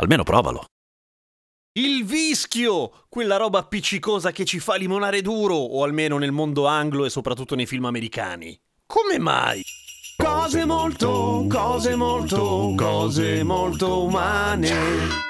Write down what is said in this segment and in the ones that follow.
Almeno provalo. Il vischio! Quella roba appiccicosa che ci fa limonare duro, o almeno nel mondo anglo e soprattutto nei film americani. Come mai? Cose molto, cose molto, cose molto umane.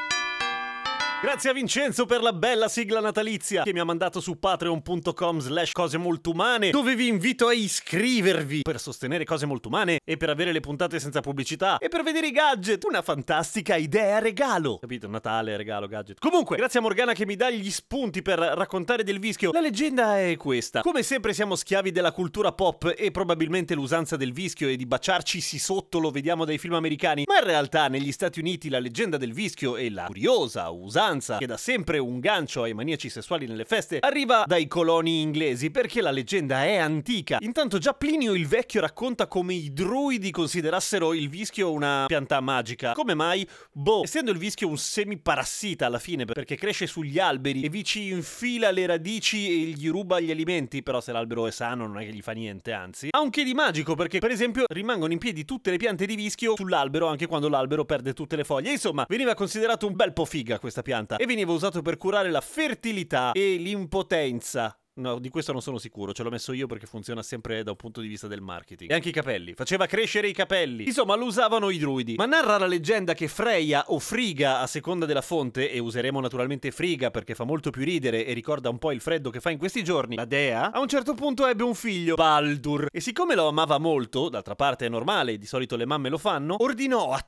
Grazie a Vincenzo per la bella sigla natalizia che mi ha mandato su patreon.com slash cose molto umane dove vi invito a iscrivervi per sostenere cose molto umane e per avere le puntate senza pubblicità e per vedere i gadget. Una fantastica idea regalo. Capito? Natale, regalo, gadget. Comunque, grazie a Morgana che mi dà gli spunti per raccontare del vischio. La leggenda è questa. Come sempre siamo schiavi della cultura pop e probabilmente l'usanza del vischio e di baciarcisi sotto lo vediamo dai film americani, ma in realtà negli Stati Uniti la leggenda del vischio e la curiosa usanza che da sempre un gancio ai maniaci sessuali nelle feste arriva dai coloni inglesi perché la leggenda è antica. Intanto già Plinio il vecchio racconta come i druidi considerassero il vischio una pianta magica. Come mai? Boh, essendo il vischio un semiparassita alla fine perché cresce sugli alberi e vi ci infila le radici e gli ruba gli alimenti, però se l'albero è sano non è che gli fa niente, anzi. Ha un che di magico perché per esempio rimangono in piedi tutte le piante di vischio sull'albero anche quando l'albero perde tutte le foglie. Insomma, veniva considerato un bel po' figa questa pianta e veniva usato per curare la fertilità e l'impotenza. No, di questo non sono sicuro, ce l'ho messo io perché funziona sempre da un punto di vista del marketing. E anche i capelli, faceva crescere i capelli. Insomma, lo usavano i druidi. Ma narra la leggenda che Freya o Friga, a seconda della fonte, e useremo naturalmente Friga perché fa molto più ridere e ricorda un po' il freddo che fa in questi giorni, la dea, a un certo punto ebbe un figlio, Baldur. E siccome lo amava molto, d'altra parte è normale, di solito le mamme lo fanno, ordinò a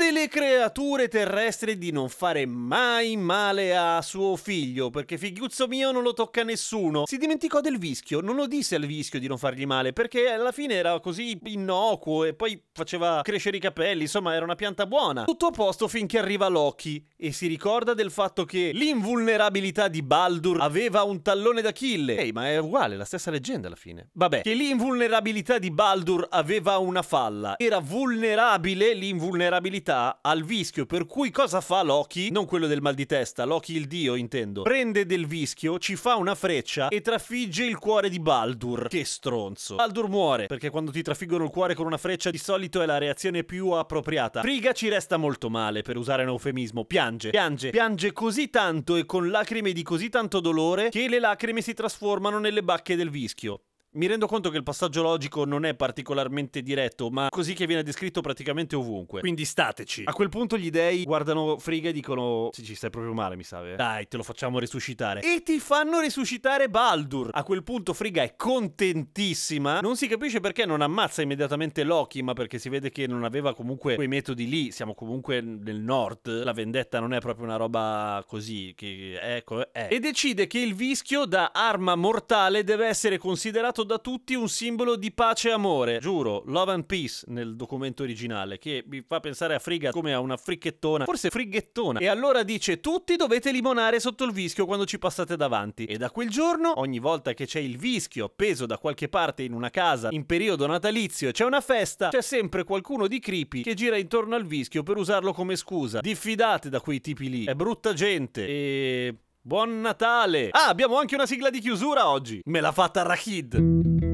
tutte le creature terrestri di non fare mai male a suo figlio, perché figliuzzo mio non lo tocca nessuno. Si dimenticò del vischio, non lo disse al vischio di non fargli male, perché alla fine era così innocuo e poi faceva crescere i capelli, insomma era una pianta buona. Tutto a posto finché arriva Loki e si ricorda del fatto che l'invulnerabilità di Baldur aveva un tallone d'Achille. Ehi, ma è uguale, la stessa leggenda alla fine. Vabbè, che l'invulnerabilità di Baldur aveva una falla. Era vulnerabile l'invulnerabilità vulnerabilità al vischio, per cui cosa fa Loki? Non quello del mal di testa, Loki il dio intendo. Prende del vischio, ci fa una freccia e trafigge il cuore di Baldur. Che stronzo. Baldur muore, perché quando ti trafiggono il cuore con una freccia di solito è la reazione più appropriata. Friga ci resta molto male, per usare un eufemismo. Piange, piange, piange così tanto e con lacrime di così tanto dolore che le lacrime si trasformano nelle bacche del vischio. Mi rendo conto che il passaggio logico non è particolarmente diretto, ma così che viene descritto praticamente ovunque. Quindi stateci. A quel punto gli dei guardano Friga e dicono: Sì, ci stai proprio male, mi sa. Eh? Dai, te lo facciamo resuscitare. E ti fanno resuscitare Baldur. A quel punto Friga è contentissima. Non si capisce perché non ammazza immediatamente Loki, ma perché si vede che non aveva comunque quei metodi lì. Siamo comunque nel nord. La vendetta non è proprio una roba così. Che ecco, è. E decide che il vischio da arma mortale deve essere considerato da tutti un simbolo di pace e amore. Giuro, love and peace nel documento originale, che mi fa pensare a Friga come a una fricchettona, forse frighettona. E allora dice: Tutti dovete limonare sotto il vischio quando ci passate davanti. E da quel giorno, ogni volta che c'è il vischio appeso da qualche parte in una casa in periodo natalizio e c'è una festa, c'è sempre qualcuno di creepy che gira intorno al vischio per usarlo come scusa. Diffidate da quei tipi lì, è brutta gente. E. Buon Natale! Ah, abbiamo anche una sigla di chiusura oggi. Me l'ha fatta Rahid.